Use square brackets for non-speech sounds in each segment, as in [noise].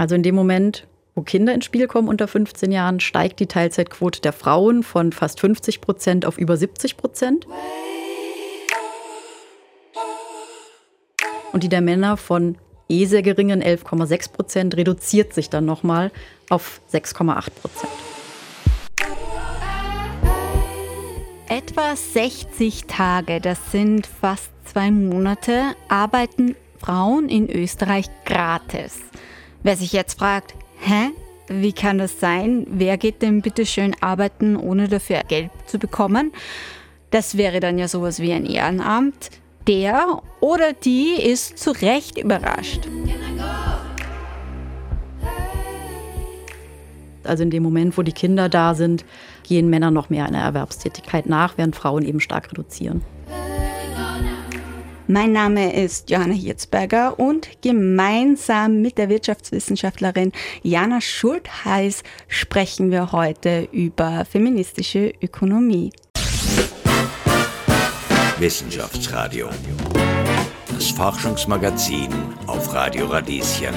Also in dem Moment, wo Kinder ins Spiel kommen unter 15 Jahren, steigt die Teilzeitquote der Frauen von fast 50 Prozent auf über 70 Prozent. Und die der Männer von eh sehr geringen 11,6 Prozent reduziert sich dann nochmal auf 6,8 Prozent. Etwa 60 Tage, das sind fast zwei Monate, arbeiten Frauen in Österreich gratis. Wer sich jetzt fragt, hä, wie kann das sein? Wer geht denn bitte schön arbeiten, ohne dafür Geld zu bekommen? Das wäre dann ja sowas wie ein Ehrenamt. Der oder die ist zu Recht überrascht. Also in dem Moment, wo die Kinder da sind, gehen Männer noch mehr einer Erwerbstätigkeit nach, während Frauen eben stark reduzieren. Mein Name ist Johanna Hirzberger und gemeinsam mit der Wirtschaftswissenschaftlerin Jana Schultheiß sprechen wir heute über feministische Ökonomie. Wissenschaftsradio. Das Forschungsmagazin auf Radio Radieschen.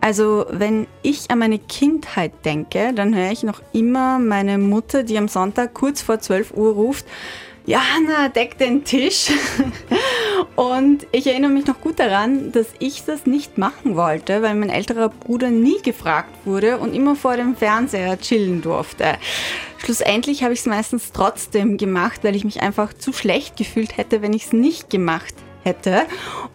Also wenn ich an meine Kindheit denke, dann höre ich noch immer meine Mutter, die am Sonntag kurz vor 12 Uhr ruft, Johanna, deck den Tisch. [laughs] Und ich erinnere mich noch gut daran, dass ich das nicht machen wollte, weil mein älterer Bruder nie gefragt wurde und immer vor dem Fernseher chillen durfte. Schlussendlich habe ich es meistens trotzdem gemacht, weil ich mich einfach zu schlecht gefühlt hätte, wenn ich es nicht gemacht hätte.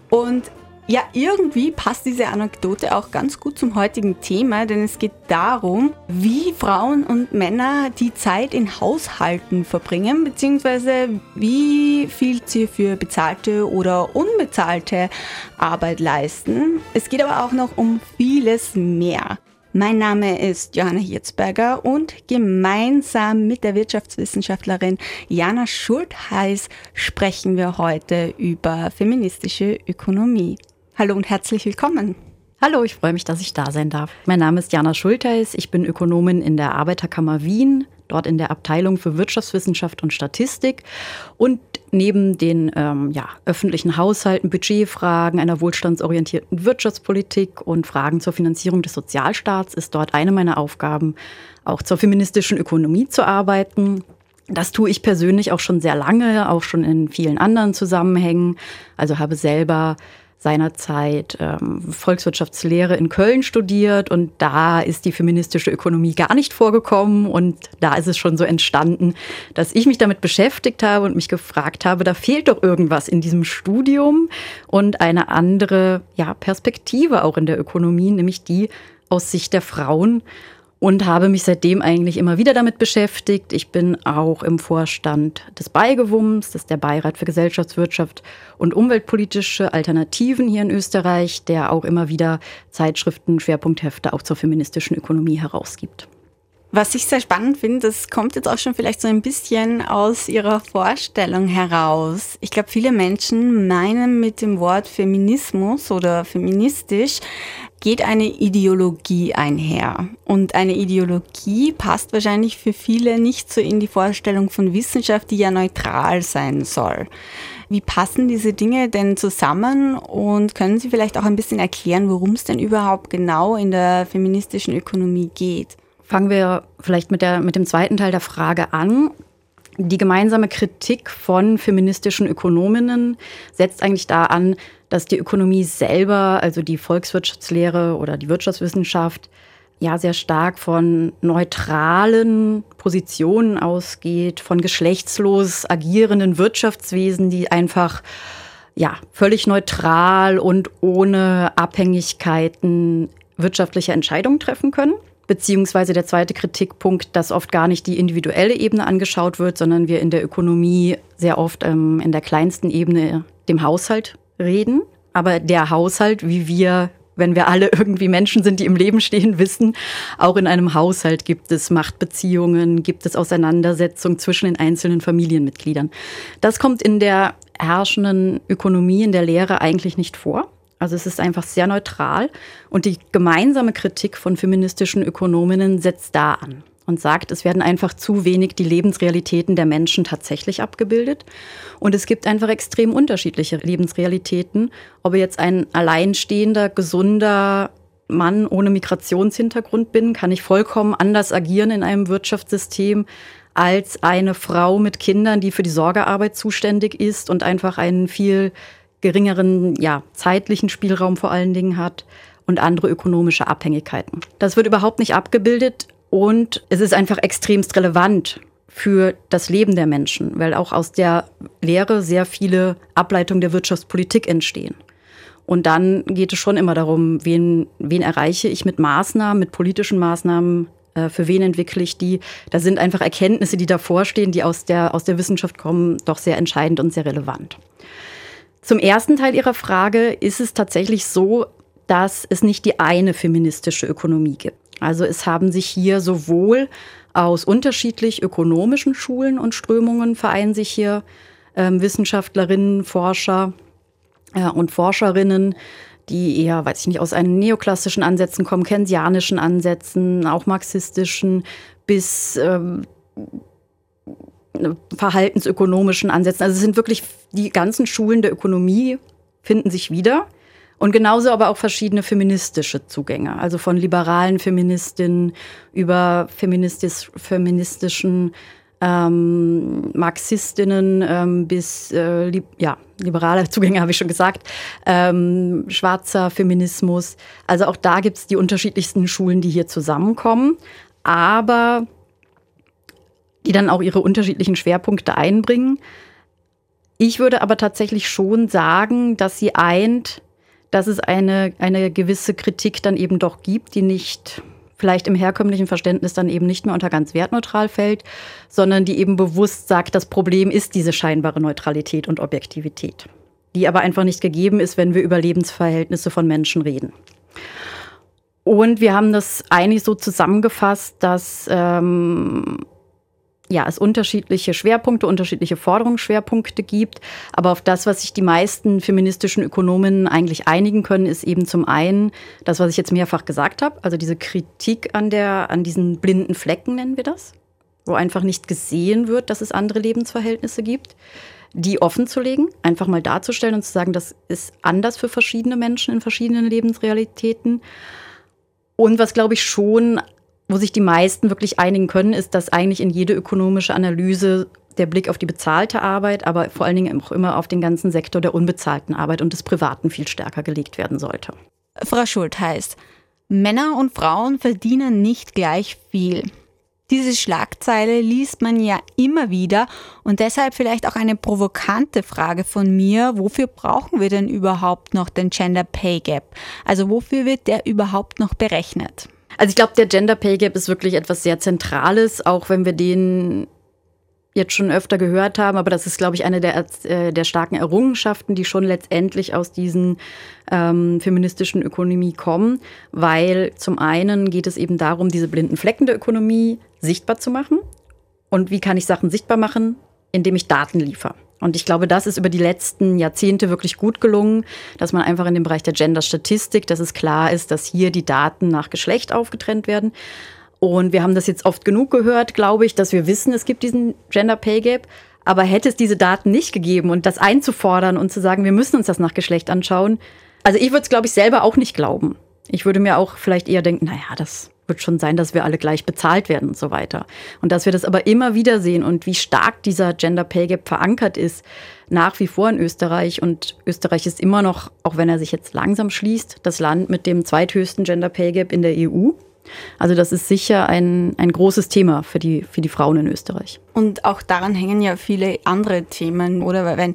Und ja, irgendwie passt diese Anekdote auch ganz gut zum heutigen Thema, denn es geht darum, wie Frauen und Männer die Zeit in Haushalten verbringen, beziehungsweise wie viel sie für bezahlte oder unbezahlte Arbeit leisten. Es geht aber auch noch um vieles mehr. Mein Name ist Johanna Hirzberger und gemeinsam mit der Wirtschaftswissenschaftlerin Jana Schultheiß sprechen wir heute über feministische Ökonomie. Hallo und herzlich willkommen. Hallo, ich freue mich, dass ich da sein darf. Mein Name ist Jana Schulteis. Ich bin Ökonomin in der Arbeiterkammer Wien, dort in der Abteilung für Wirtschaftswissenschaft und Statistik. Und neben den ähm, ja, öffentlichen Haushalten, Budgetfragen, einer wohlstandsorientierten Wirtschaftspolitik und Fragen zur Finanzierung des Sozialstaats ist dort eine meiner Aufgaben, auch zur feministischen Ökonomie zu arbeiten. Das tue ich persönlich auch schon sehr lange, auch schon in vielen anderen Zusammenhängen. Also habe selber seinerzeit ähm, Volkswirtschaftslehre in Köln studiert und da ist die feministische Ökonomie gar nicht vorgekommen und da ist es schon so entstanden, dass ich mich damit beschäftigt habe und mich gefragt habe, da fehlt doch irgendwas in diesem Studium und eine andere ja, Perspektive auch in der Ökonomie, nämlich die aus Sicht der Frauen und habe mich seitdem eigentlich immer wieder damit beschäftigt. Ich bin auch im Vorstand des Beigewums, das ist der Beirat für Gesellschaftswirtschaft und umweltpolitische Alternativen hier in Österreich, der auch immer wieder Zeitschriften, Schwerpunkthefte auch zur feministischen Ökonomie herausgibt. Was ich sehr spannend finde, das kommt jetzt auch schon vielleicht so ein bisschen aus Ihrer Vorstellung heraus. Ich glaube, viele Menschen meinen mit dem Wort Feminismus oder feministisch geht eine Ideologie einher. Und eine Ideologie passt wahrscheinlich für viele nicht so in die Vorstellung von Wissenschaft, die ja neutral sein soll. Wie passen diese Dinge denn zusammen und können Sie vielleicht auch ein bisschen erklären, worum es denn überhaupt genau in der feministischen Ökonomie geht? Fangen wir vielleicht mit, der, mit dem zweiten Teil der Frage an. Die gemeinsame Kritik von feministischen Ökonominnen setzt eigentlich da an, dass die Ökonomie selber, also die Volkswirtschaftslehre oder die Wirtschaftswissenschaft, ja sehr stark von neutralen Positionen ausgeht, von geschlechtslos agierenden Wirtschaftswesen, die einfach ja völlig neutral und ohne Abhängigkeiten wirtschaftliche Entscheidungen treffen können. Beziehungsweise der zweite Kritikpunkt, dass oft gar nicht die individuelle Ebene angeschaut wird, sondern wir in der Ökonomie sehr oft ähm, in der kleinsten Ebene, dem Haushalt, reden. Aber der Haushalt, wie wir, wenn wir alle [laughs] irgendwie Menschen sind, die im Leben stehen, wissen, auch in einem Haushalt gibt es Machtbeziehungen, gibt es Auseinandersetzungen zwischen den einzelnen Familienmitgliedern. Das kommt in der herrschenden Ökonomie, in der Lehre eigentlich nicht vor. Also es ist einfach sehr neutral und die gemeinsame Kritik von feministischen Ökonominnen setzt da an. Und sagt, es werden einfach zu wenig die Lebensrealitäten der Menschen tatsächlich abgebildet. Und es gibt einfach extrem unterschiedliche Lebensrealitäten. Ob jetzt ein alleinstehender, gesunder Mann ohne Migrationshintergrund bin, kann ich vollkommen anders agieren in einem Wirtschaftssystem als eine Frau mit Kindern, die für die Sorgearbeit zuständig ist und einfach einen viel geringeren ja, zeitlichen Spielraum vor allen Dingen hat und andere ökonomische Abhängigkeiten. Das wird überhaupt nicht abgebildet und es ist einfach extremst relevant für das Leben der Menschen, weil auch aus der Lehre sehr viele Ableitungen der Wirtschaftspolitik entstehen. Und dann geht es schon immer darum, wen, wen erreiche ich mit Maßnahmen, mit politischen Maßnahmen, äh, für wen entwickle ich die. Da sind einfach Erkenntnisse, die davor stehen, die aus der, aus der Wissenschaft kommen, doch sehr entscheidend und sehr relevant. Zum ersten Teil Ihrer Frage ist es tatsächlich so, dass es nicht die eine feministische Ökonomie gibt. Also es haben sich hier sowohl aus unterschiedlich ökonomischen Schulen und Strömungen vereinen sich hier ähm, Wissenschaftlerinnen, Forscher äh, und Forscherinnen, die eher, weiß ich nicht, aus einem neoklassischen Ansätzen kommen, keynesianischen Ansätzen, auch marxistischen, bis ähm, verhaltensökonomischen Ansätzen. Also es sind wirklich die ganzen Schulen der Ökonomie finden sich wieder. Und genauso aber auch verschiedene feministische Zugänge, also von liberalen Feministinnen über feministisch, feministischen ähm, Marxistinnen ähm, bis äh, li ja, liberale Zugänge, habe ich schon gesagt, ähm, schwarzer Feminismus. Also auch da gibt es die unterschiedlichsten Schulen, die hier zusammenkommen, aber die dann auch ihre unterschiedlichen Schwerpunkte einbringen. Ich würde aber tatsächlich schon sagen, dass sie eint, dass es eine, eine gewisse Kritik dann eben doch gibt, die nicht vielleicht im herkömmlichen Verständnis dann eben nicht mehr unter ganz wertneutral fällt, sondern die eben bewusst sagt, das Problem ist diese scheinbare Neutralität und Objektivität, die aber einfach nicht gegeben ist, wenn wir über Lebensverhältnisse von Menschen reden. Und wir haben das eigentlich so zusammengefasst, dass ähm, ja, es unterschiedliche Schwerpunkte, unterschiedliche Forderungsschwerpunkte gibt. Aber auf das, was sich die meisten feministischen Ökonomen eigentlich einigen können, ist eben zum einen das, was ich jetzt mehrfach gesagt habe, also diese Kritik an, der, an diesen blinden Flecken nennen wir das, wo einfach nicht gesehen wird, dass es andere Lebensverhältnisse gibt die offen zu legen, einfach mal darzustellen und zu sagen, das ist anders für verschiedene Menschen in verschiedenen Lebensrealitäten. Und was, glaube ich, schon wo sich die meisten wirklich einigen können, ist, dass eigentlich in jede ökonomische Analyse der Blick auf die bezahlte Arbeit, aber vor allen Dingen auch immer auf den ganzen Sektor der unbezahlten Arbeit und des Privaten viel stärker gelegt werden sollte. Frau Schult heißt, Männer und Frauen verdienen nicht gleich viel. Diese Schlagzeile liest man ja immer wieder und deshalb vielleicht auch eine provokante Frage von mir, wofür brauchen wir denn überhaupt noch den Gender Pay Gap? Also wofür wird der überhaupt noch berechnet? Also ich glaube, der Gender Pay Gap ist wirklich etwas sehr Zentrales, auch wenn wir den jetzt schon öfter gehört haben, aber das ist, glaube ich, eine der, äh, der starken Errungenschaften, die schon letztendlich aus diesen ähm, feministischen Ökonomie kommen, weil zum einen geht es eben darum, diese blinden Flecken der Ökonomie sichtbar zu machen. Und wie kann ich Sachen sichtbar machen? Indem ich Daten liefere. Und ich glaube, das ist über die letzten Jahrzehnte wirklich gut gelungen, dass man einfach in dem Bereich der Gender-Statistik, dass es klar ist, dass hier die Daten nach Geschlecht aufgetrennt werden. Und wir haben das jetzt oft genug gehört, glaube ich, dass wir wissen, es gibt diesen Gender Pay Gap. Aber hätte es diese Daten nicht gegeben und das einzufordern und zu sagen, wir müssen uns das nach Geschlecht anschauen, also ich würde es, glaube ich, selber auch nicht glauben. Ich würde mir auch vielleicht eher denken, naja, das wird schon sein, dass wir alle gleich bezahlt werden und so weiter. Und dass wir das aber immer wieder sehen und wie stark dieser Gender Pay Gap verankert ist, nach wie vor in Österreich. Und Österreich ist immer noch, auch wenn er sich jetzt langsam schließt, das Land mit dem zweithöchsten Gender Pay Gap in der EU. Also das ist sicher ein, ein großes Thema für die, für die Frauen in Österreich. Und auch daran hängen ja viele andere Themen, oder? Weil wenn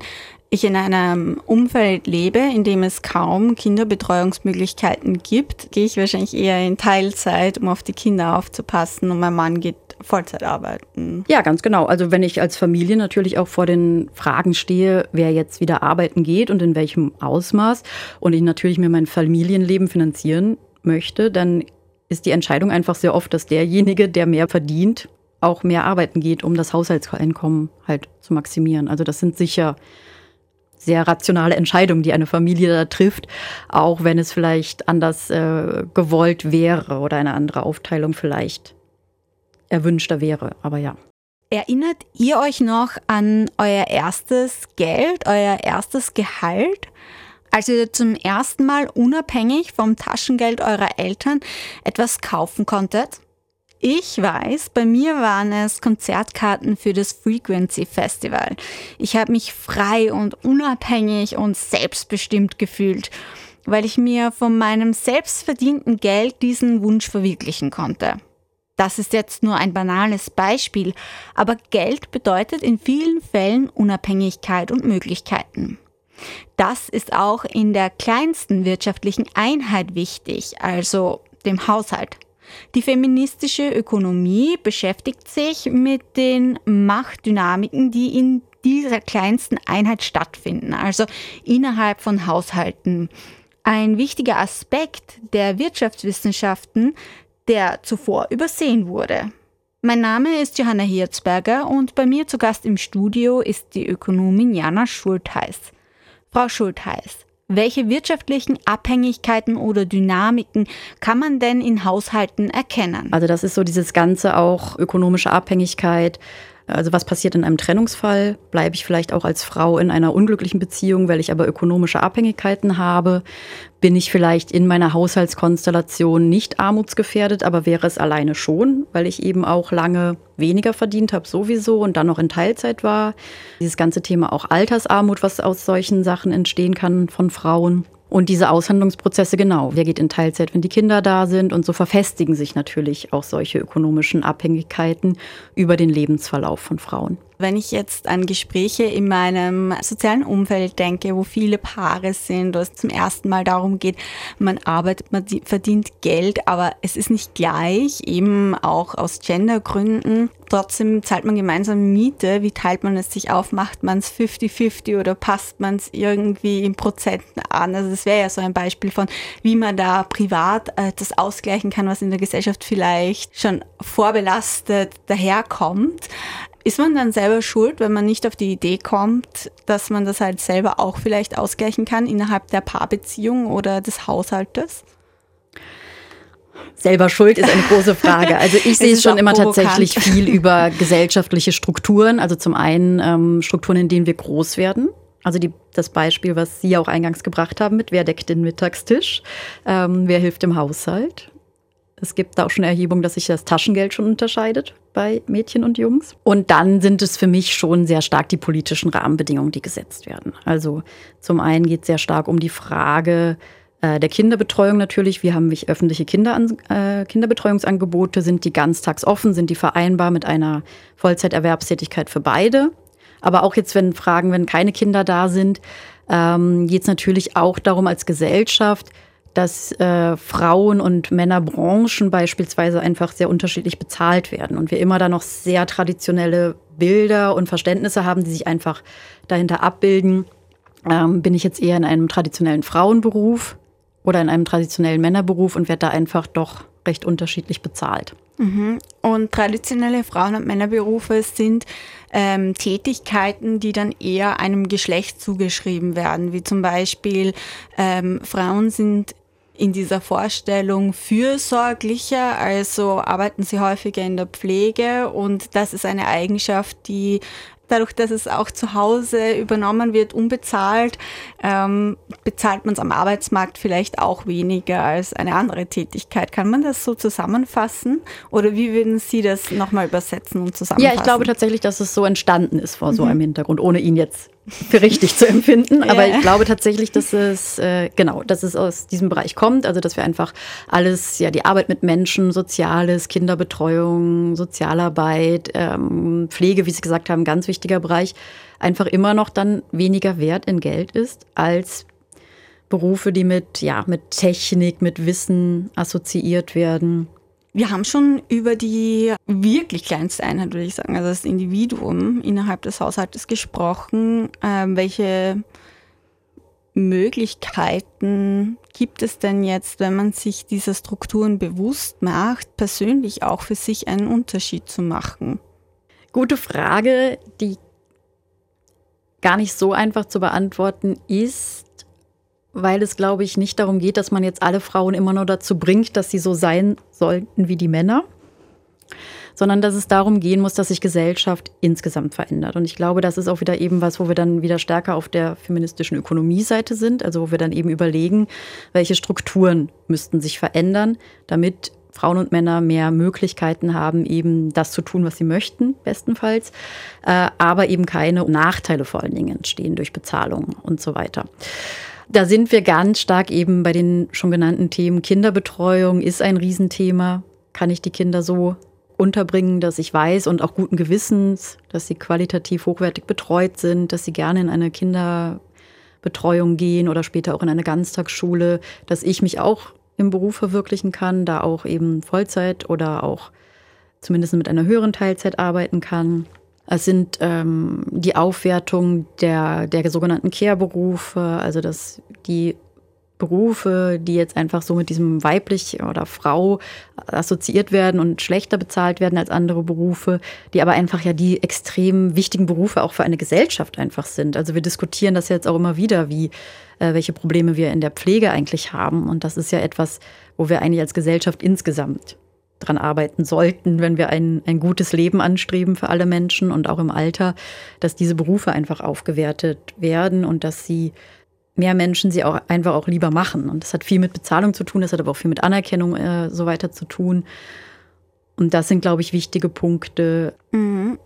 ich in einem Umfeld lebe, in dem es kaum Kinderbetreuungsmöglichkeiten gibt, gehe ich wahrscheinlich eher in Teilzeit, um auf die Kinder aufzupassen und mein Mann geht Vollzeit arbeiten. Ja, ganz genau. Also wenn ich als Familie natürlich auch vor den Fragen stehe, wer jetzt wieder arbeiten geht und in welchem Ausmaß und ich natürlich mir mein Familienleben finanzieren möchte, dann ist die Entscheidung einfach sehr oft, dass derjenige, der mehr verdient, auch mehr arbeiten geht, um das Haushaltseinkommen halt zu maximieren. Also das sind sicher sehr rationale Entscheidung, die eine Familie da trifft, auch wenn es vielleicht anders äh, gewollt wäre oder eine andere Aufteilung vielleicht erwünschter wäre. Aber ja. Erinnert ihr euch noch an euer erstes Geld, euer erstes Gehalt? Als ihr zum ersten Mal unabhängig vom Taschengeld eurer Eltern etwas kaufen konntet? Ich weiß, bei mir waren es Konzertkarten für das Frequency Festival. Ich habe mich frei und unabhängig und selbstbestimmt gefühlt, weil ich mir von meinem selbstverdienten Geld diesen Wunsch verwirklichen konnte. Das ist jetzt nur ein banales Beispiel, aber Geld bedeutet in vielen Fällen Unabhängigkeit und Möglichkeiten. Das ist auch in der kleinsten wirtschaftlichen Einheit wichtig, also dem Haushalt. Die feministische Ökonomie beschäftigt sich mit den Machtdynamiken, die in dieser kleinsten Einheit stattfinden, also innerhalb von Haushalten. Ein wichtiger Aspekt der Wirtschaftswissenschaften der zuvor übersehen wurde. Mein Name ist Johanna Hirzberger und bei mir zu Gast im Studio ist die Ökonomin Jana Schultheiß. Frau Schultheiß, welche wirtschaftlichen Abhängigkeiten oder Dynamiken kann man denn in Haushalten erkennen? Also das ist so dieses ganze auch ökonomische Abhängigkeit, also was passiert in einem Trennungsfall? Bleibe ich vielleicht auch als Frau in einer unglücklichen Beziehung, weil ich aber ökonomische Abhängigkeiten habe? Bin ich vielleicht in meiner Haushaltskonstellation nicht armutsgefährdet, aber wäre es alleine schon, weil ich eben auch lange weniger verdient habe sowieso und dann noch in Teilzeit war? Dieses ganze Thema auch Altersarmut, was aus solchen Sachen entstehen kann von Frauen. Und diese Aushandlungsprozesse genau. Wer geht in Teilzeit, wenn die Kinder da sind? Und so verfestigen sich natürlich auch solche ökonomischen Abhängigkeiten über den Lebensverlauf von Frauen. Wenn ich jetzt an Gespräche in meinem sozialen Umfeld denke, wo viele Paare sind, wo es zum ersten Mal darum geht, man arbeitet, man verdient Geld, aber es ist nicht gleich, eben auch aus Gendergründen. Trotzdem zahlt man gemeinsam Miete. Wie teilt man es sich auf? Macht man es 50-50 oder passt man es irgendwie in Prozenten an? Also das wäre ja so ein Beispiel von, wie man da privat äh, das ausgleichen kann, was in der Gesellschaft vielleicht schon vorbelastet daherkommt. Ist man dann selber schuld, wenn man nicht auf die Idee kommt, dass man das halt selber auch vielleicht ausgleichen kann innerhalb der Paarbeziehung oder des Haushaltes? Selber schuld ist eine große Frage. Also ich [laughs] sehe es schon immer provokant. tatsächlich viel [laughs] über gesellschaftliche Strukturen. Also zum einen ähm, Strukturen, in denen wir groß werden. Also die, das Beispiel, was Sie auch eingangs gebracht haben mit wer deckt den Mittagstisch, ähm, wer hilft im Haushalt. Es gibt da auch schon Erhebungen, dass sich das Taschengeld schon unterscheidet bei Mädchen und Jungs. Und dann sind es für mich schon sehr stark die politischen Rahmenbedingungen, die gesetzt werden. Also zum einen geht es sehr stark um die Frage äh, der Kinderbetreuung natürlich. Wie haben wir öffentliche Kinderan äh, Kinderbetreuungsangebote? Sind die ganztags offen? Sind die vereinbar mit einer Vollzeiterwerbstätigkeit für beide? Aber auch jetzt, wenn Fragen, wenn keine Kinder da sind, ähm, geht es natürlich auch darum, als Gesellschaft dass äh, Frauen- und Männerbranchen beispielsweise einfach sehr unterschiedlich bezahlt werden und wir immer da noch sehr traditionelle Bilder und Verständnisse haben, die sich einfach dahinter abbilden. Ähm, bin ich jetzt eher in einem traditionellen Frauenberuf oder in einem traditionellen Männerberuf und werde da einfach doch recht unterschiedlich bezahlt. Mhm. Und traditionelle Frauen- und Männerberufe sind ähm, Tätigkeiten, die dann eher einem Geschlecht zugeschrieben werden, wie zum Beispiel ähm, Frauen sind in dieser Vorstellung fürsorglicher, also arbeiten sie häufiger in der Pflege und das ist eine Eigenschaft, die dadurch, dass es auch zu Hause übernommen wird, unbezahlt, ähm, bezahlt man es am Arbeitsmarkt vielleicht auch weniger als eine andere Tätigkeit. Kann man das so zusammenfassen? Oder wie würden Sie das nochmal übersetzen und zusammenfassen? Ja, ich glaube tatsächlich, dass es so entstanden ist vor so mhm. einem Hintergrund, ohne ihn jetzt für richtig zu empfinden. Aber ich glaube tatsächlich, dass es äh, genau, dass es aus diesem Bereich kommt. Also dass wir einfach alles, ja, die Arbeit mit Menschen, Soziales, Kinderbetreuung, Sozialarbeit, ähm, Pflege, wie Sie gesagt haben, ganz wichtiger Bereich, einfach immer noch dann weniger wert in Geld ist als Berufe, die mit, ja, mit Technik, mit Wissen assoziiert werden. Wir haben schon über die wirklich kleinste Einheit, würde ich sagen, also das Individuum innerhalb des Haushaltes gesprochen. Ähm, welche Möglichkeiten gibt es denn jetzt, wenn man sich dieser Strukturen bewusst macht, persönlich auch für sich einen Unterschied zu machen? Gute Frage, die gar nicht so einfach zu beantworten ist weil es, glaube ich, nicht darum geht, dass man jetzt alle Frauen immer nur dazu bringt, dass sie so sein sollten wie die Männer, sondern dass es darum gehen muss, dass sich Gesellschaft insgesamt verändert. Und ich glaube, das ist auch wieder eben was, wo wir dann wieder stärker auf der feministischen Ökonomie-Seite sind, also wo wir dann eben überlegen, welche Strukturen müssten sich verändern, damit Frauen und Männer mehr Möglichkeiten haben, eben das zu tun, was sie möchten, bestenfalls, äh, aber eben keine Nachteile vor allen Dingen entstehen durch Bezahlung und so weiter. Da sind wir ganz stark eben bei den schon genannten Themen. Kinderbetreuung ist ein Riesenthema. Kann ich die Kinder so unterbringen, dass ich weiß und auch guten Gewissens, dass sie qualitativ hochwertig betreut sind, dass sie gerne in eine Kinderbetreuung gehen oder später auch in eine Ganztagsschule, dass ich mich auch im Beruf verwirklichen kann, da auch eben Vollzeit oder auch zumindest mit einer höheren Teilzeit arbeiten kann. Es sind ähm, die Aufwertung der, der sogenannten Care-Berufe, also dass die Berufe, die jetzt einfach so mit diesem weiblich oder Frau assoziiert werden und schlechter bezahlt werden als andere Berufe, die aber einfach ja die extrem wichtigen Berufe auch für eine Gesellschaft einfach sind. Also wir diskutieren das jetzt auch immer wieder, wie äh, welche Probleme wir in der Pflege eigentlich haben. Und das ist ja etwas, wo wir eigentlich als Gesellschaft insgesamt dran arbeiten sollten, wenn wir ein, ein gutes Leben anstreben für alle Menschen und auch im Alter, dass diese Berufe einfach aufgewertet werden und dass sie mehr Menschen sie auch einfach auch lieber machen. Und das hat viel mit Bezahlung zu tun, das hat aber auch viel mit Anerkennung äh, so weiter zu tun. Und das sind, glaube ich, wichtige Punkte. Mhm.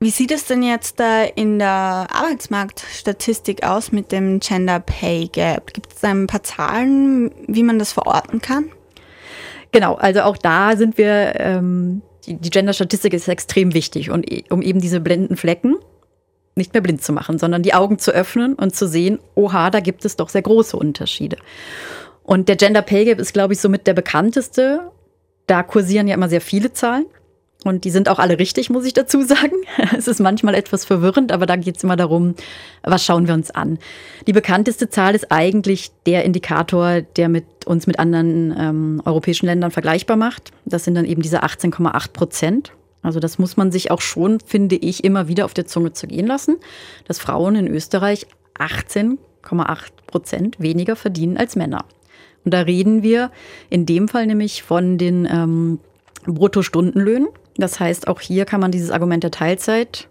Wie sieht es denn jetzt in der Arbeitsmarktstatistik aus mit dem Gender Pay Gap? Gibt es da ein paar Zahlen, wie man das verorten kann? Genau, also auch da sind wir, ähm, die, die Gender-Statistik ist extrem wichtig und e, um eben diese blinden Flecken nicht mehr blind zu machen, sondern die Augen zu öffnen und zu sehen, oha, da gibt es doch sehr große Unterschiede. Und der Gender Pay Gap ist, glaube ich, somit der bekannteste. Da kursieren ja immer sehr viele Zahlen. Und die sind auch alle richtig, muss ich dazu sagen. [laughs] Es ist manchmal etwas verwirrend, aber da geht es immer darum, was schauen wir uns an. Die bekannteste Zahl ist eigentlich der Indikator, der mit uns mit anderen ähm, europäischen Ländern vergleichbar macht. Das sind dann eben diese 18,8 Prozent. Also das muss man sich auch schon, finde ich, immer wieder auf der Zunge zu gehen lassen, dass Frauen in Österreich 18,8 Prozent weniger verdienen als Männer. Und da reden wir in dem Fall nämlich von den ähm, Bruttostundenlöhnen. Das heißt, auch hier kann man dieses Argument der Teilzeit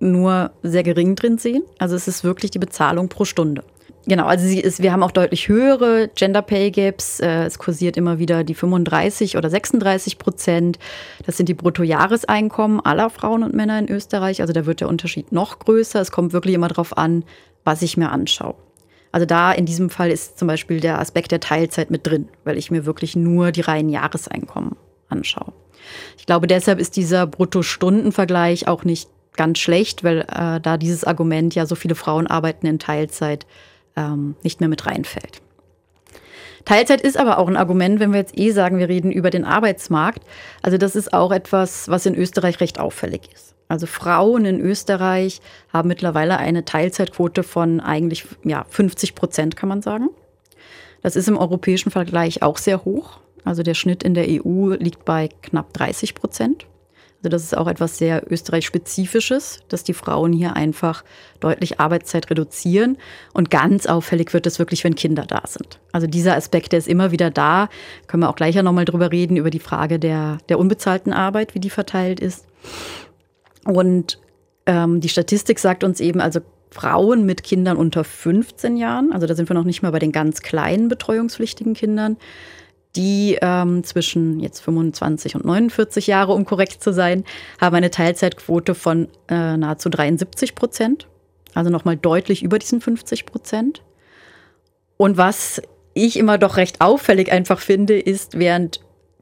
nur sehr gering drin sehen. Also es ist wirklich die Bezahlung pro Stunde. Genau, also ist, wir haben auch deutlich höhere Gender Pay Gaps. Äh, es kursiert immer wieder die 35 oder 36 Prozent. Das sind die Bruttojahreseinkommen aller Frauen und Männer in Österreich. Also da wird der Unterschied noch größer. Es kommt wirklich immer darauf an, was ich mir anschaue. Also da in diesem Fall ist zum Beispiel der Aspekt der Teilzeit mit drin, weil ich mir wirklich nur die reinen Jahreseinkommen anschaue. Ich glaube, deshalb ist dieser Brutto-Stunden-Vergleich auch nicht ganz schlecht, weil äh, da dieses Argument, ja, so viele Frauen arbeiten in Teilzeit, ähm, nicht mehr mit reinfällt. Teilzeit ist aber auch ein Argument, wenn wir jetzt eh sagen, wir reden über den Arbeitsmarkt. Also das ist auch etwas, was in Österreich recht auffällig ist. Also Frauen in Österreich haben mittlerweile eine Teilzeitquote von eigentlich ja, 50 Prozent, kann man sagen. Das ist im europäischen Vergleich auch sehr hoch. Also der Schnitt in der EU liegt bei knapp 30 Prozent. Also das ist auch etwas sehr Österreich-spezifisches, dass die Frauen hier einfach deutlich Arbeitszeit reduzieren. Und ganz auffällig wird es wirklich, wenn Kinder da sind. Also dieser Aspekt, der ist immer wieder da. Können wir auch gleich nochmal drüber reden, über die Frage der, der unbezahlten Arbeit, wie die verteilt ist. Und ähm, die Statistik sagt uns eben, also Frauen mit Kindern unter 15 Jahren, also da sind wir noch nicht mal bei den ganz kleinen betreuungspflichtigen Kindern, die ähm, zwischen jetzt 25 und 49 Jahre, um korrekt zu sein, haben eine Teilzeitquote von äh, nahezu 73 Prozent. Also nochmal deutlich über diesen 50 Prozent. Und was ich immer doch recht auffällig einfach finde, ist, während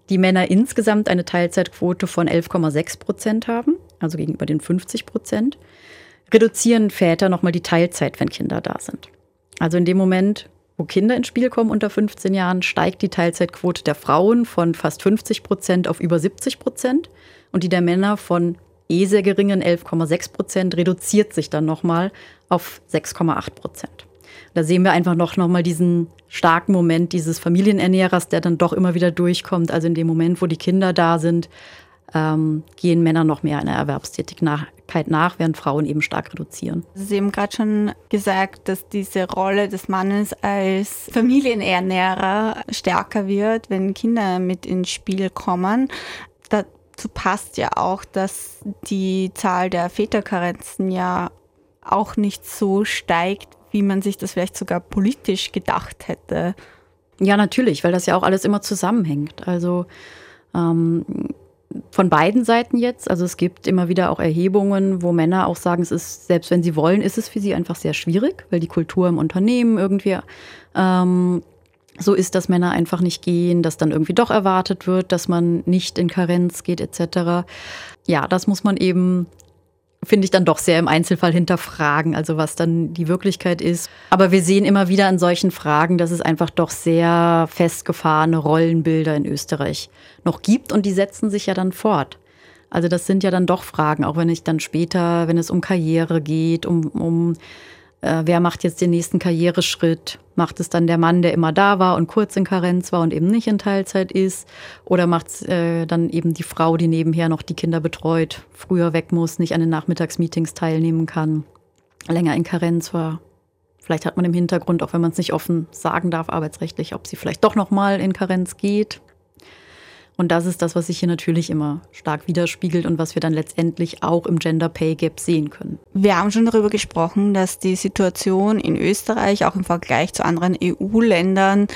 die Männer insgesamt eine Teilzeitquote von 11,6 Prozent haben, also gegenüber den 50 Prozent, reduzieren Väter nochmal die Teilzeit, wenn Kinder da sind. Also in dem Moment, wo Kinder ins Spiel kommen unter 15 Jahren, steigt die Teilzeitquote der Frauen von fast 50 Prozent auf über 70 Prozent und die der Männer von eh sehr geringen 11,6 Prozent reduziert sich dann nochmal auf 6,8 Prozent. Da sehen wir einfach noch, noch mal diesen starken Moment dieses Familienernährers, der dann doch immer wieder durchkommt. Also in dem Moment, wo die Kinder da sind, ähm, gehen Männer noch mehr einer Erwerbstätigkeit nach, während Frauen eben stark reduzieren. Sie haben gerade schon gesagt, dass diese Rolle des Mannes als Familienernährer stärker wird, wenn Kinder mit ins Spiel kommen. Da dazu passt ja auch, dass die Zahl der Väterkarenzen ja auch nicht so steigt, wie man sich das vielleicht sogar politisch gedacht hätte. Ja, natürlich, weil das ja auch alles immer zusammenhängt. Also ähm, von beiden Seiten jetzt. Also es gibt immer wieder auch Erhebungen, wo Männer auch sagen, es ist, selbst wenn sie wollen, ist es für sie einfach sehr schwierig, weil die Kultur im Unternehmen irgendwie ähm, so ist, dass Männer einfach nicht gehen, dass dann irgendwie doch erwartet wird, dass man nicht in Karenz geht etc. Ja, das muss man eben finde ich dann doch sehr im Einzelfall hinterfragen, also was dann die Wirklichkeit ist. Aber wir sehen immer wieder in solchen Fragen, dass es einfach doch sehr festgefahrene Rollenbilder in Österreich noch gibt und die setzen sich ja dann fort. Also das sind ja dann doch Fragen, auch wenn ich dann später, wenn es um Karriere geht, um, um äh, wer macht jetzt den nächsten Karriereschritt? Macht es dann der Mann, der immer da war und kurz in Karenz war und eben nicht in Teilzeit ist? Oder macht es äh, dann eben die Frau, die nebenher noch die Kinder betreut, früher weg muss, nicht an den Nachmittagsmeetings teilnehmen kann, länger in Karenz war? Vielleicht hat man im Hintergrund, auch wenn man es nicht offen sagen darf, arbeitsrechtlich, ob sie vielleicht doch noch mal in Karenz geht. Und das ist das, was sich hier natürlich immer stark widerspiegelt und was wir dann letztendlich auch im Gender Pay Gap sehen können. Wir haben schon darüber gesprochen, dass die Situation in Österreich auch im Vergleich zu anderen EU-Ländern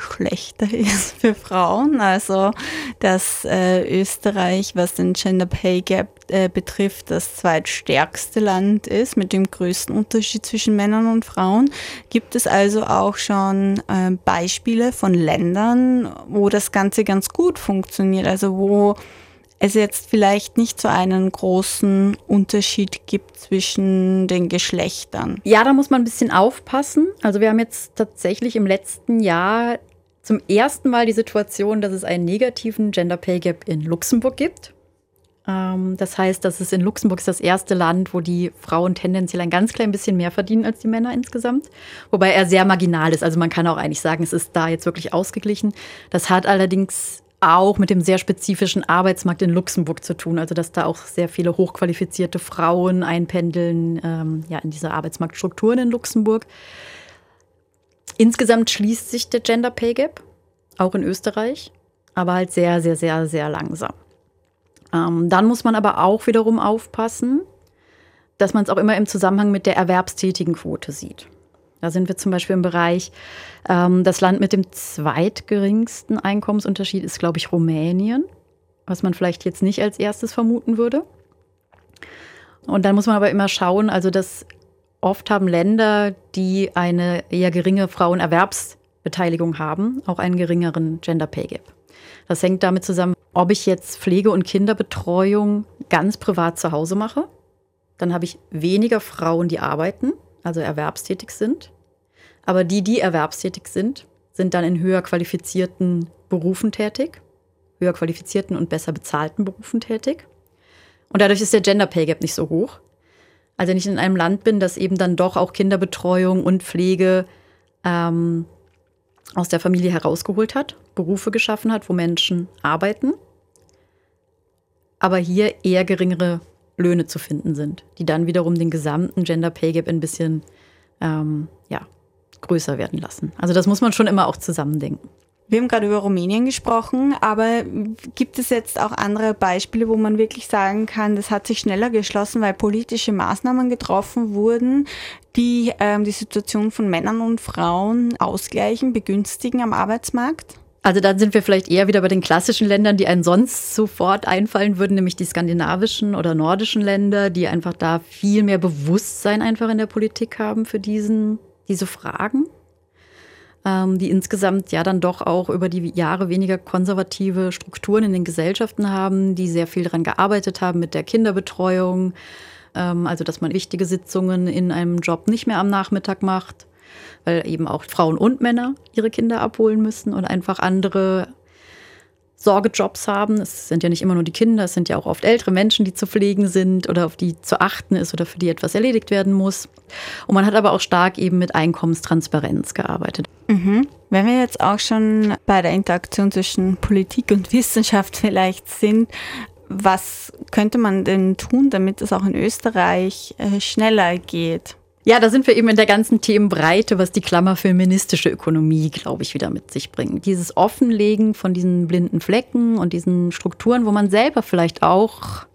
schlechter [laughs] ist für Frauen. Also, dass äh, Österreich, was den Gender Pay Gap äh, betrifft, das zweitstärkste Land ist mit dem größten Unterschied zwischen Männern und Frauen. Gibt es also auch schon äh, Beispiele von Ländern, wo das Ganze ganz gut funktioniert, also wo es jetzt vielleicht nicht so einen großen Unterschied gibt zwischen den Geschlechtern. Ja, da muss man ein bisschen aufpassen. Also wir haben jetzt tatsächlich im letzten Jahr zum ersten Mal die Situation, dass es einen negativen Gender Pay Gap in Luxemburg gibt. Ähm, das heißt, dass es in Luxemburg ist das erste Land, wo die Frauen tendenziell ein ganz klein bisschen mehr verdienen als die Männer insgesamt. Wobei er sehr marginal ist. Also man kann auch eigentlich sagen, es ist da jetzt wirklich ausgeglichen. Das hat allerdings auch mit dem sehr spezifischen Arbeitsmarkt in Luxemburg zu tun. Also dass da auch sehr viele hochqualifizierte Frauen einpendeln ähm, ja, in diese Arbeitsmarktstrukturen in Luxemburg. Insgesamt schließt sich der Gender Pay Gap, auch in Österreich, aber halt sehr, sehr, sehr, sehr langsam. Ähm, dann muss man aber auch wiederum aufpassen, dass man es auch immer im Zusammenhang mit der erwerbstätigen Quote sieht. Da sind wir zum Beispiel im Bereich, ähm, das Land mit dem zweitgeringsten Einkommensunterschied ist, glaube ich, Rumänien, was man vielleicht jetzt nicht als erstes vermuten würde. Und dann muss man aber immer schauen, also dass Oft haben Länder, die eine eher geringe Frauenerwerbsbeteiligung haben, auch einen geringeren Gender Pay Gap. Das hängt damit zusammen, ob ich jetzt Pflege- und Kinderbetreuung ganz privat zu Hause mache. Dann habe ich weniger Frauen, die arbeiten, also erwerbstätig sind. Aber die, die erwerbstätig sind, sind dann in höher qualifizierten Berufen tätig, höher qualifizierten und besser bezahlten Berufen tätig. Und dadurch ist der Gender Pay Gap nicht so hoch. Also wenn ich in einem Land bin, das eben dann doch auch Kinderbetreuung und Pflege ähm, aus der Familie herausgeholt hat, Berufe geschaffen hat, wo Menschen arbeiten, aber hier eher geringere Löhne zu finden sind, die dann wiederum den gesamten Gender Pay Gap ein bisschen ähm, ja, größer werden lassen. Also das muss man schon immer auch zusammendenken. Wir haben gerade über Rumänien gesprochen, aber gibt es jetzt auch andere Beispiele, wo man wirklich sagen kann, das hat sich schneller geschlossen, weil politische Maßnahmen getroffen wurden, die ähm, die Situation von Männern und Frauen ausgleichen, begünstigen am Arbeitsmarkt? Also dann sind wir vielleicht eher wieder bei den klassischen Ländern, die einen sonst sofort einfallen würden, nämlich die skandinavischen oder nordischen Länder, die einfach da viel mehr Bewusstsein einfach in der Politik haben für diesen, diese Fragen die insgesamt ja dann doch auch über die Jahre weniger konservative Strukturen in den Gesellschaften haben, die sehr viel daran gearbeitet haben mit der Kinderbetreuung, ähm, also dass man wichtige Sitzungen in einem Job nicht mehr am Nachmittag macht, weil eben auch Frauen und Männer ihre Kinder abholen müssen und einfach andere Sorgejobs haben. Es sind ja nicht immer nur die Kinder, es sind ja auch oft ältere Menschen, die zu pflegen sind oder auf die zu achten ist oder für die etwas erledigt werden muss. Und man hat aber auch stark eben mit Einkommenstransparenz gearbeitet. Mhm. Wenn wir jetzt auch schon bei der Interaktion zwischen Politik und Wissenschaft vielleicht sind, was könnte man denn tun, damit es auch in Österreich äh, schneller geht? Ja, da sind wir eben in der ganzen Themenbreite, was die Klammer feministische Ökonomie, glaube ich, wieder mit sich bringt. Dieses Offenlegen von diesen blinden Flecken und diesen Strukturen, wo man selber vielleicht auch,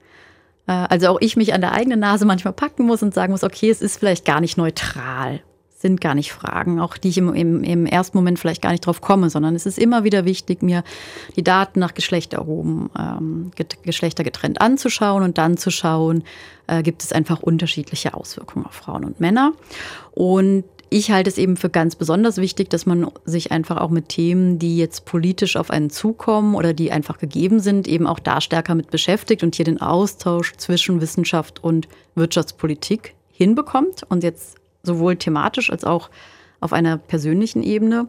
äh, also auch ich mich an der eigenen Nase manchmal packen muss und sagen muss, okay, es ist vielleicht gar nicht neutral sind gar nicht Fragen, auch die ich im, im, im, ersten Moment vielleicht gar nicht drauf komme, sondern es ist immer wieder wichtig, mir die Daten nach Geschlecht erhoben, ähm, Geschlechter getrennt anzuschauen und dann zu schauen, äh, gibt es einfach unterschiedliche Auswirkungen auf Frauen und Männer. Und ich halte es eben für ganz besonders wichtig, dass man sich einfach auch mit Themen, die jetzt politisch auf einen zukommen oder die einfach gegeben sind, eben auch da stärker mit beschäftigt und hier den Austausch zwischen Wissenschaft und Wirtschaftspolitik hinbekommt und jetzt sowohl thematisch als auch auf einer persönlichen Ebene.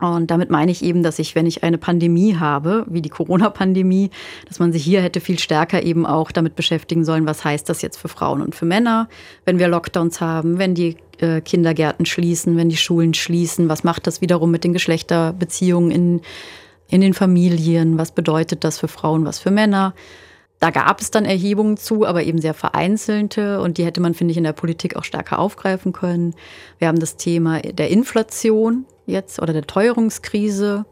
Und damit meine ich eben, dass ich, wenn ich eine Pandemie habe, wie die Corona-Pandemie, dass man sich hier hätte viel stärker eben auch damit beschäftigen sollen, was heißt das jetzt für Frauen und für Männer, wenn wir Lockdowns haben, wenn die äh, Kindergärten schließen, wenn die Schulen schließen, was macht das wiederum mit den Geschlechterbeziehungen in, in den Familien, was bedeutet das für Frauen, was für Männer. Da gab es dann Erhebungen zu, aber eben sehr vereinzelte und die hätte man, finde ich, in der Politik auch stärker aufgreifen können. Wir haben das Thema der Inflation jetzt oder der Teuerungskrise,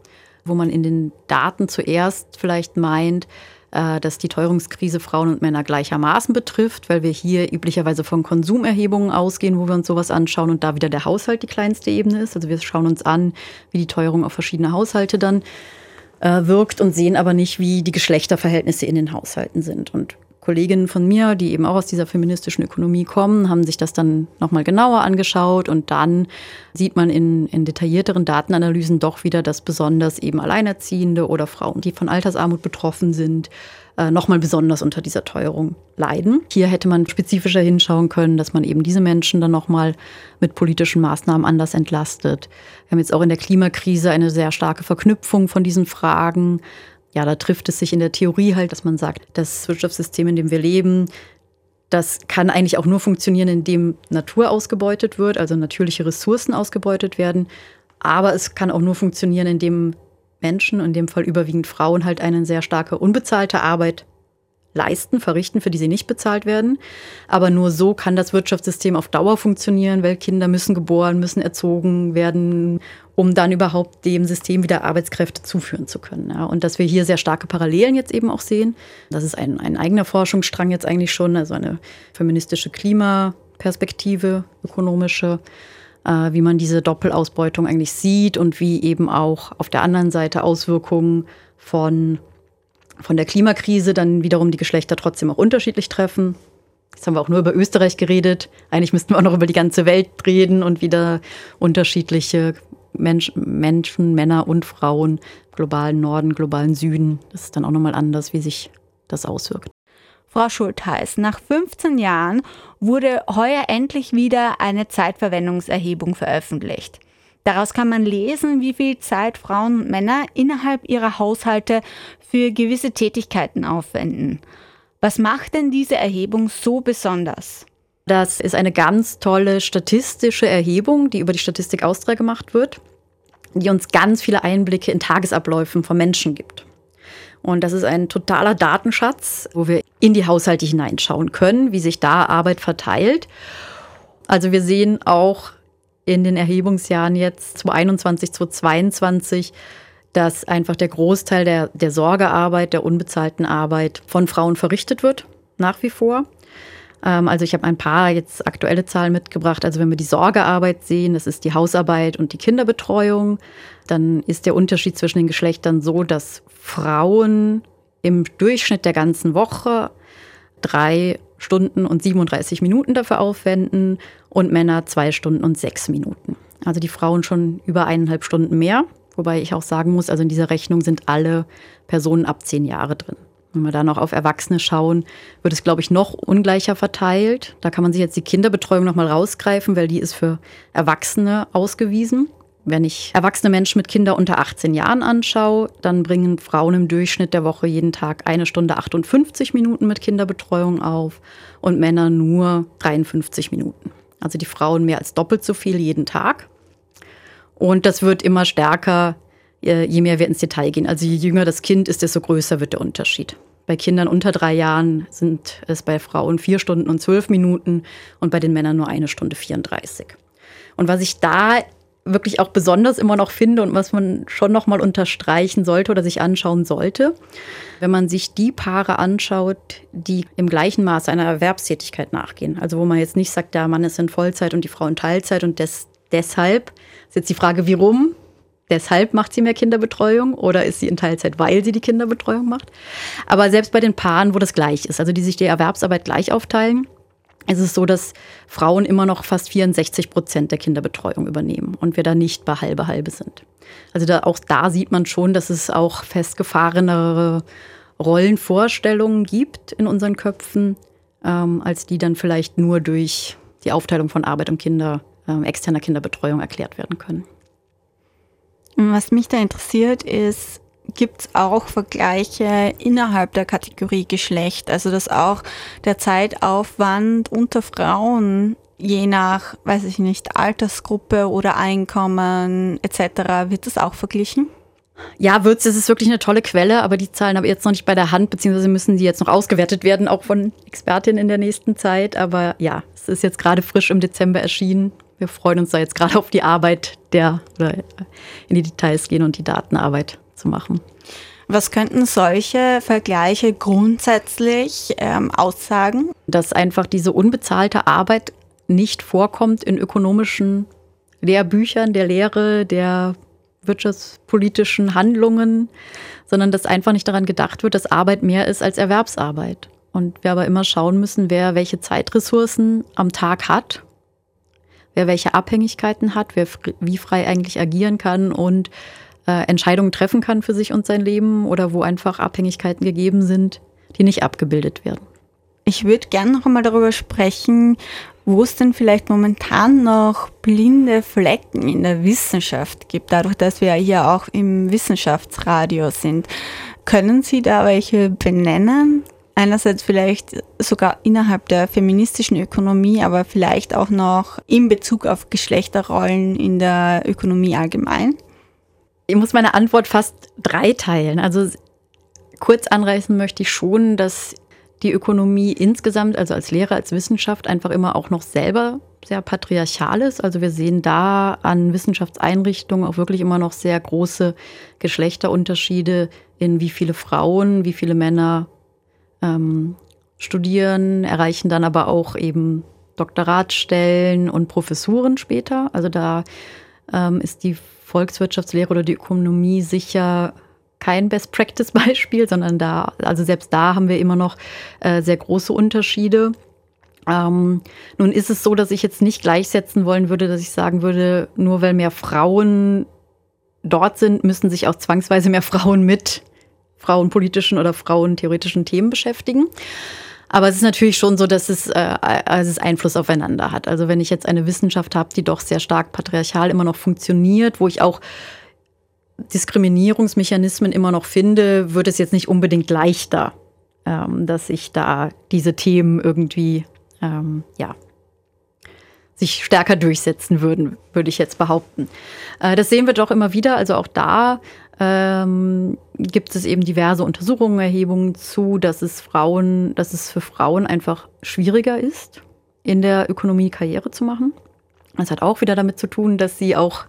wo man in den Daten zuerst vielleicht meint, äh, dass die Teuerungskrise Frauen und Männer gleichermaßen betrifft, weil wir hier üblicherweise von Konsumerhebungen ausgehen, wo wir uns sowas anschauen und da wieder der Haushalt die kleinste Ebene ist. Also wir schauen uns an, wie die Teuerung auf verschiedene Haushalte dann äh, wirkt und sehen aber nicht, wie die Geschlechterverhältnisse in den Haushalten sind. Und Kolleginnen von mir, die eben auch aus dieser feministischen Ökonomie kommen, haben sich das dann nochmal genauer angeschaut und dann sieht man in, in detaillierteren Datenanalysen doch wieder, dass besonders eben Alleinerziehende oder Frauen, die von Altersarmut betroffen sind, äh, nochmal besonders unter dieser Teuerung leiden. Hier hätte man spezifischer hinschauen können, dass man eben diese Menschen dann nochmal mit politischen Maßnahmen anders entlastet. Wir haben jetzt auch in der Klimakrise eine sehr starke Verknüpfung von diesen Fragen. Ja, da trifft es sich in der Theorie halt, dass man sagt, das Wirtschaftssystem, in dem wir leben, das kann eigentlich auch nur funktionieren, indem Natur ausgebeutet wird, also natürliche Ressourcen ausgebeutet werden. Aber es kann auch nur funktionieren, indem Menschen, in dem Fall überwiegend Frauen, halt eine sehr starke unbezahlte Arbeit leisten, verrichten, für die sie nicht bezahlt werden. Aber nur so kann das Wirtschaftssystem auf Dauer funktionieren, weil Kinder müssen geboren, müssen erzogen werden, um dann überhaupt dem System wieder Arbeitskräfte zuführen zu können. Ja, und dass wir hier sehr starke Parallelen jetzt eben auch sehen. Das ist ein, ein eigener Forschungsstrang jetzt eigentlich schon, also eine feministische Klimaperspektive, ökonomische äh, wie man diese Doppelausbeutung eigentlich sieht und wie eben auch auf der anderen Seite Auswirkungen von, von der Klimakrise dann wiederum die Geschlechter trotzdem auch unterschiedlich treffen. Jetzt haben wir auch nur über Österreich geredet. Eigentlich müssten wir auch noch über die ganze Welt reden und wieder unterschiedliche Mensch, Menschen, Männer und Frauen, globalen Norden, globalen Süden. Das ist dann auch nochmal anders, wie sich das auswirkt. Frau Schultheiß, nach 15 Jahren wurde heuer endlich wieder eine Zeitverwendungserhebung veröffentlicht. Daraus kann man lesen, wie viel Zeit Frauen und Männer innerhalb ihrer Haushalte für gewisse Tätigkeiten aufwenden. Was macht denn diese Erhebung so besonders? Das ist eine ganz tolle statistische Erhebung, die über die Statistik Austria gemacht wird, die uns ganz viele Einblicke in Tagesabläufen von Menschen gibt. Und das ist ein totaler Datenschatz, wo wir in die Haushalte hineinschauen können, wie sich da Arbeit verteilt. Also wir sehen auch in den Erhebungsjahren jetzt 2021, 2022, dass einfach der Großteil der, der Sorgearbeit, der unbezahlten Arbeit von Frauen verrichtet wird, nach wie vor. Ähm, also ich habe ein paar jetzt aktuelle Zahlen mitgebracht. Also wenn wir die Sorgearbeit sehen, das ist die Hausarbeit und die Kinderbetreuung, dann ist der Unterschied zwischen den Geschlechtern so, dass Frauen im Durchschnitt der ganzen Woche drei Stunden und 37 Minuten dafür aufwenden und Männer zwei Stunden und sechs Minuten. Also die Frauen schon über eineinhalb Stunden mehr. Wobei ich auch sagen muss, also in dieser Rechnung sind alle Personen ab zehn Jahre drin. Wenn wir da noch auf Erwachsene schauen, wird es, glaube ich, noch ungleicher verteilt. Da kann man sich jetzt die Kinderbetreuung noch mal rausgreifen, weil die ist für Erwachsene ausgewiesen. Wenn ich erwachsene Menschen mit Kindern unter 18 Jahren anschaue, dann bringen Frauen im Durchschnitt der Woche jeden Tag eine Stunde 58 Minuten mit Kinderbetreuung auf und Männer nur 53 Minuten. Also die Frauen mehr als doppelt so viel jeden Tag. Und das wird immer stärker, je mehr wir ins Detail gehen. Also je jünger das Kind ist, desto größer wird der Unterschied. Bei Kindern unter drei Jahren sind es bei Frauen vier Stunden und zwölf Minuten und bei den Männern nur eine Stunde 34. Und was ich da wirklich auch besonders immer noch finde und was man schon noch mal unterstreichen sollte oder sich anschauen sollte, wenn man sich die Paare anschaut, die im gleichen Maße einer Erwerbstätigkeit nachgehen. Also wo man jetzt nicht sagt, der Mann ist in Vollzeit und die Frau in Teilzeit und des, deshalb ist jetzt die Frage, wie rum? Deshalb macht sie mehr Kinderbetreuung oder ist sie in Teilzeit, weil sie die Kinderbetreuung macht? Aber selbst bei den Paaren, wo das gleich ist, also die sich die Erwerbsarbeit gleich aufteilen, ist es so, dass Frauen immer noch fast 64 Prozent der Kinderbetreuung übernehmen und wir da nicht bei halbe halbe sind. Also da, auch da sieht man schon, dass es auch festgefahrenere Rollenvorstellungen gibt in unseren Köpfen, ähm, als die dann vielleicht nur durch die Aufteilung von Arbeit und Kinder, äh, externer Kinderbetreuung erklärt werden können. Was mich da interessiert ist, gibt es auch Vergleiche innerhalb der Kategorie Geschlecht, also dass auch der Zeitaufwand unter Frauen je nach, weiß ich nicht, Altersgruppe oder Einkommen etc. wird das auch verglichen? Ja, wird es. Es ist wirklich eine tolle Quelle, aber die Zahlen habe ich jetzt noch nicht bei der Hand, beziehungsweise müssen die jetzt noch ausgewertet werden, auch von Expertinnen in der nächsten Zeit. Aber ja, es ist jetzt gerade frisch im Dezember erschienen wir freuen uns da jetzt gerade auf die Arbeit der, oder in die Details gehen und die Datenarbeit zu machen. Was könnten solche Vergleiche grundsätzlich ähm, aussagen? Dass einfach diese unbezahlte Arbeit nicht vorkommt in ökonomischen Lehrbüchern der Lehre, der wirtschaftspolitischen Handlungen, sondern dass einfach nicht daran gedacht wird, dass Arbeit mehr ist als Erwerbsarbeit. Und wir aber immer schauen müssen, wer welche Zeitressourcen am Tag hat wer welche Abhängigkeiten hat, wer wie frei eigentlich agieren kann und äh, Entscheidungen treffen kann für sich und sein Leben oder wo einfach Abhängigkeiten gegeben sind, die nicht abgebildet werden. Ich würde gerne noch einmal darüber sprechen, wo es denn vielleicht momentan noch blinde Flecken in der Wissenschaft gibt, dadurch, dass wir hier auch im Wissenschaftsradio sind. Können Sie da welche benennen? Einerseits vielleicht sogar innerhalb der feministischen Ökonomie, aber vielleicht auch noch in Bezug auf Geschlechterrollen in der Ökonomie allgemein? Ich muss meine Antwort fast dreiteilen. Also kurz anreißen möchte ich schon, dass die Ökonomie insgesamt, also als Lehre, als Wissenschaft, einfach immer auch noch selber sehr patriarchal ist. Also wir sehen da an Wissenschaftseinrichtungen auch wirklich immer noch sehr große Geschlechterunterschiede in wie viele Frauen, wie viele Männer ähm, studieren, erreichen dann aber auch eben Doktoratstellen und Professuren später. Also da ähm, ist die Volkswirtschaftslehre oder die Ökonomie sicher kein Best-Practice-Beispiel, [laughs] sondern da, also selbst da haben wir immer noch äh, sehr große Unterschiede. Ähm, nun ist es so, dass ich jetzt nicht gleichsetzen wollen würde, dass ich sagen würde, nur weil mehr Frauen dort sind, müssen sich auch zwangsweise mehr Frauen mit frauenpolitischen oder frauentheoretischen Themen beschäftigen. Aber es ist natürlich schon so, dass es, äh, es Einfluss aufeinander hat. Also wenn ich jetzt eine Wissenschaft habe, die doch sehr stark patriarchal immer noch funktioniert, wo ich auch Diskriminierungsmechanismen immer noch finde, wird es jetzt nicht unbedingt leichter, ähm, dass sich da diese Themen irgendwie, ähm, ja, sich stärker durchsetzen würden, würde ich jetzt behaupten. Äh, das sehen wir doch immer wieder. Also auch da ähm, gibt es eben diverse Untersuchungen, Erhebungen zu, dass es Frauen, dass es für Frauen einfach schwieriger ist, in der Ökonomie Karriere zu machen. Das hat auch wieder damit zu tun, dass sie auch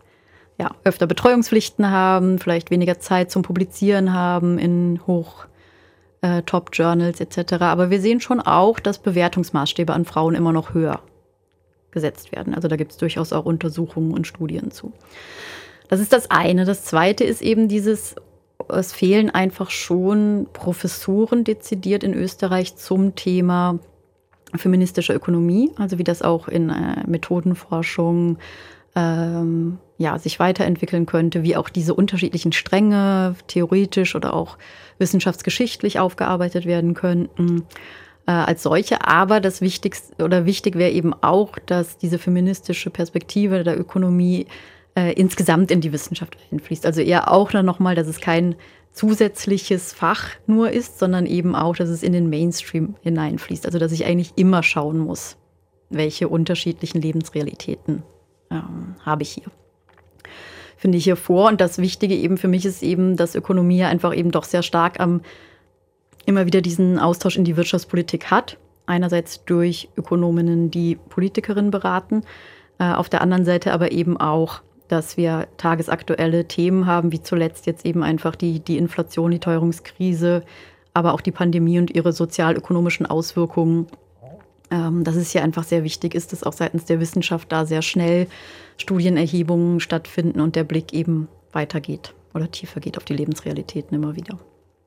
ja, öfter Betreuungspflichten haben, vielleicht weniger Zeit zum Publizieren haben in hoch äh, Top-Journals etc. Aber wir sehen schon auch, dass Bewertungsmaßstäbe an Frauen immer noch höher gesetzt werden. Also da gibt es durchaus auch Untersuchungen und Studien zu. Das ist das eine. Das zweite ist eben dieses, es fehlen einfach schon Professuren dezidiert in Österreich zum Thema feministische Ökonomie, also wie das auch in äh, Methodenforschung ähm, ja, sich weiterentwickeln könnte, wie auch diese unterschiedlichen Stränge theoretisch oder auch wissenschaftsgeschichtlich aufgearbeitet werden könnten äh, als solche. Aber das Wichtigste oder wichtig wäre eben auch, dass diese feministische Perspektive der Ökonomie äh, insgesamt in die Wissenschaft einfließt. Also eher auch dann nochmal, dass es kein zusätzliches Fach nur ist, sondern eben auch, dass es in den Mainstream hineinfließt. Also dass ich eigentlich immer schauen muss, welche unterschiedlichen Lebensrealitäten ähm, habe ich hier. Finde ich hier vor. Und das Wichtige eben für mich ist eben, dass Ökonomie einfach eben doch sehr stark am immer wieder diesen Austausch in die Wirtschaftspolitik hat. Einerseits durch Ökonominnen, die Politikerinnen beraten, äh, auf der anderen Seite aber eben auch, dass wir tagesaktuelle Themen haben, wie zuletzt jetzt eben einfach die, die Inflation, die Teuerungskrise, aber auch die Pandemie und ihre sozialökonomischen Auswirkungen. Ähm, dass es hier einfach sehr wichtig ist, dass auch seitens der Wissenschaft da sehr schnell Studienerhebungen stattfinden und der Blick eben weitergeht oder tiefer geht auf die Lebensrealitäten immer wieder.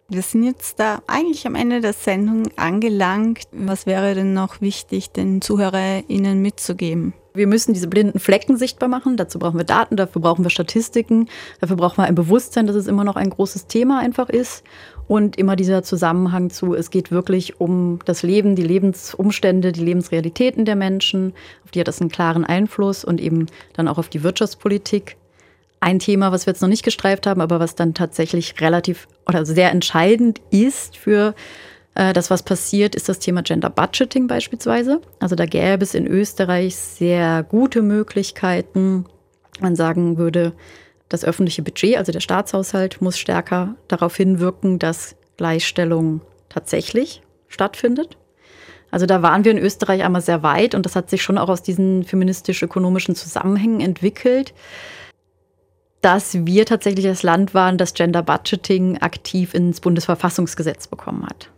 Wir sind jetzt da eigentlich am Ende der Sendung angelangt. Was wäre denn noch wichtig, den ZuhörerInnen mitzugeben? Wir müssen diese blinden Flecken sichtbar machen. Dazu brauchen wir Daten, dafür brauchen wir Statistiken, dafür brauchen wir ein Bewusstsein, dass es immer noch ein großes Thema einfach ist. Und immer dieser Zusammenhang zu, es geht wirklich um das Leben, die Lebensumstände, die Lebensrealitäten der Menschen. Auf die hat das einen klaren Einfluss und eben dann auch auf die Wirtschaftspolitik. Ein Thema, was wir jetzt noch nicht gestreift haben, aber was dann tatsächlich relativ oder sehr entscheidend ist für das, was passiert, ist das Thema Gender Budgeting beispielsweise. Also da gäbe es in Österreich sehr gute Möglichkeiten. Man sagen würde, das öffentliche Budget, also der Staatshaushalt, muss stärker darauf hinwirken, dass Gleichstellung tatsächlich stattfindet. Also da waren wir in Österreich einmal sehr weit und das hat sich schon auch aus diesen feministisch-ökonomischen Zusammenhängen entwickelt dass wir tatsächlich das Land waren, das Gender Budgeting aktiv ins Bundesverfassungsgesetz bekommen hat.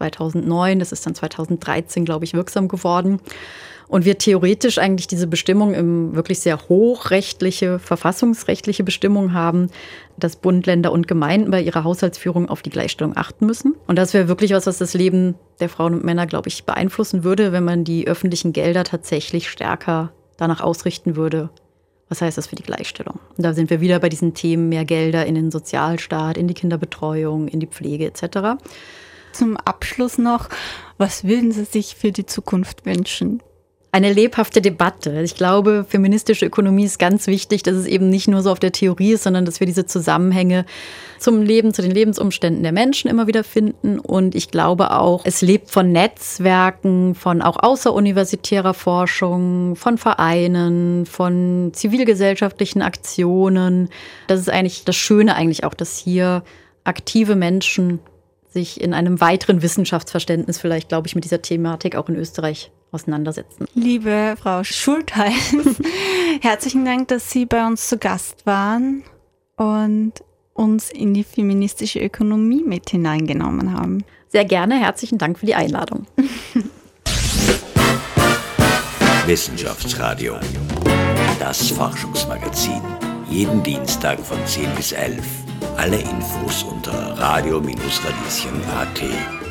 2009, das ist dann 2013, glaube ich, wirksam geworden. Und wir theoretisch eigentlich diese Bestimmung im wirklich sehr hochrechtliche, verfassungsrechtliche Bestimmung haben, dass Bund, Länder und Gemeinden bei ihrer Haushaltsführung auf die Gleichstellung achten müssen. Und das wäre wirklich was, was das Leben der Frauen und Männer, glaube ich, beeinflussen würde, wenn man die öffentlichen Gelder tatsächlich stärker danach ausrichten würde, was heißt das für die Gleichstellung? Und da sind wir wieder bei diesen Themen mehr Gelder in den Sozialstaat, in die Kinderbetreuung, in die Pflege etc. Zum Abschluss noch, was würden Sie sich für die Zukunft wünschen? eine lebhafte Debatte. Ich glaube, feministische Ökonomie ist ganz wichtig, dass es eben nicht nur so auf der Theorie ist, sondern dass wir diese Zusammenhänge zum Leben, zu den Lebensumständen der Menschen immer wieder finden. Und ich glaube auch, es lebt von Netzwerken, von auch außeruniversitärer Forschung, von Vereinen, von zivilgesellschaftlichen Aktionen. Das ist eigentlich das Schöne eigentlich auch, dass hier aktive Menschen sich in einem weiteren Wissenschaftsverständnis vielleicht, glaube ich, mit dieser Thematik auch in Österreich auseinandersetzen. Liebe Frau Schultheiß, [laughs] herzlichen Dank, dass Sie bei uns zu Gast waren und uns in die feministische Ökonomie mit hineingenommen haben. Sehr gerne, herzlichen Dank für die Einladung. [laughs] Wissenschaftsradio, das Forschungsmagazin. Jeden Dienstag von 10 bis 11. Alle Infos unter radio-radieschen.at.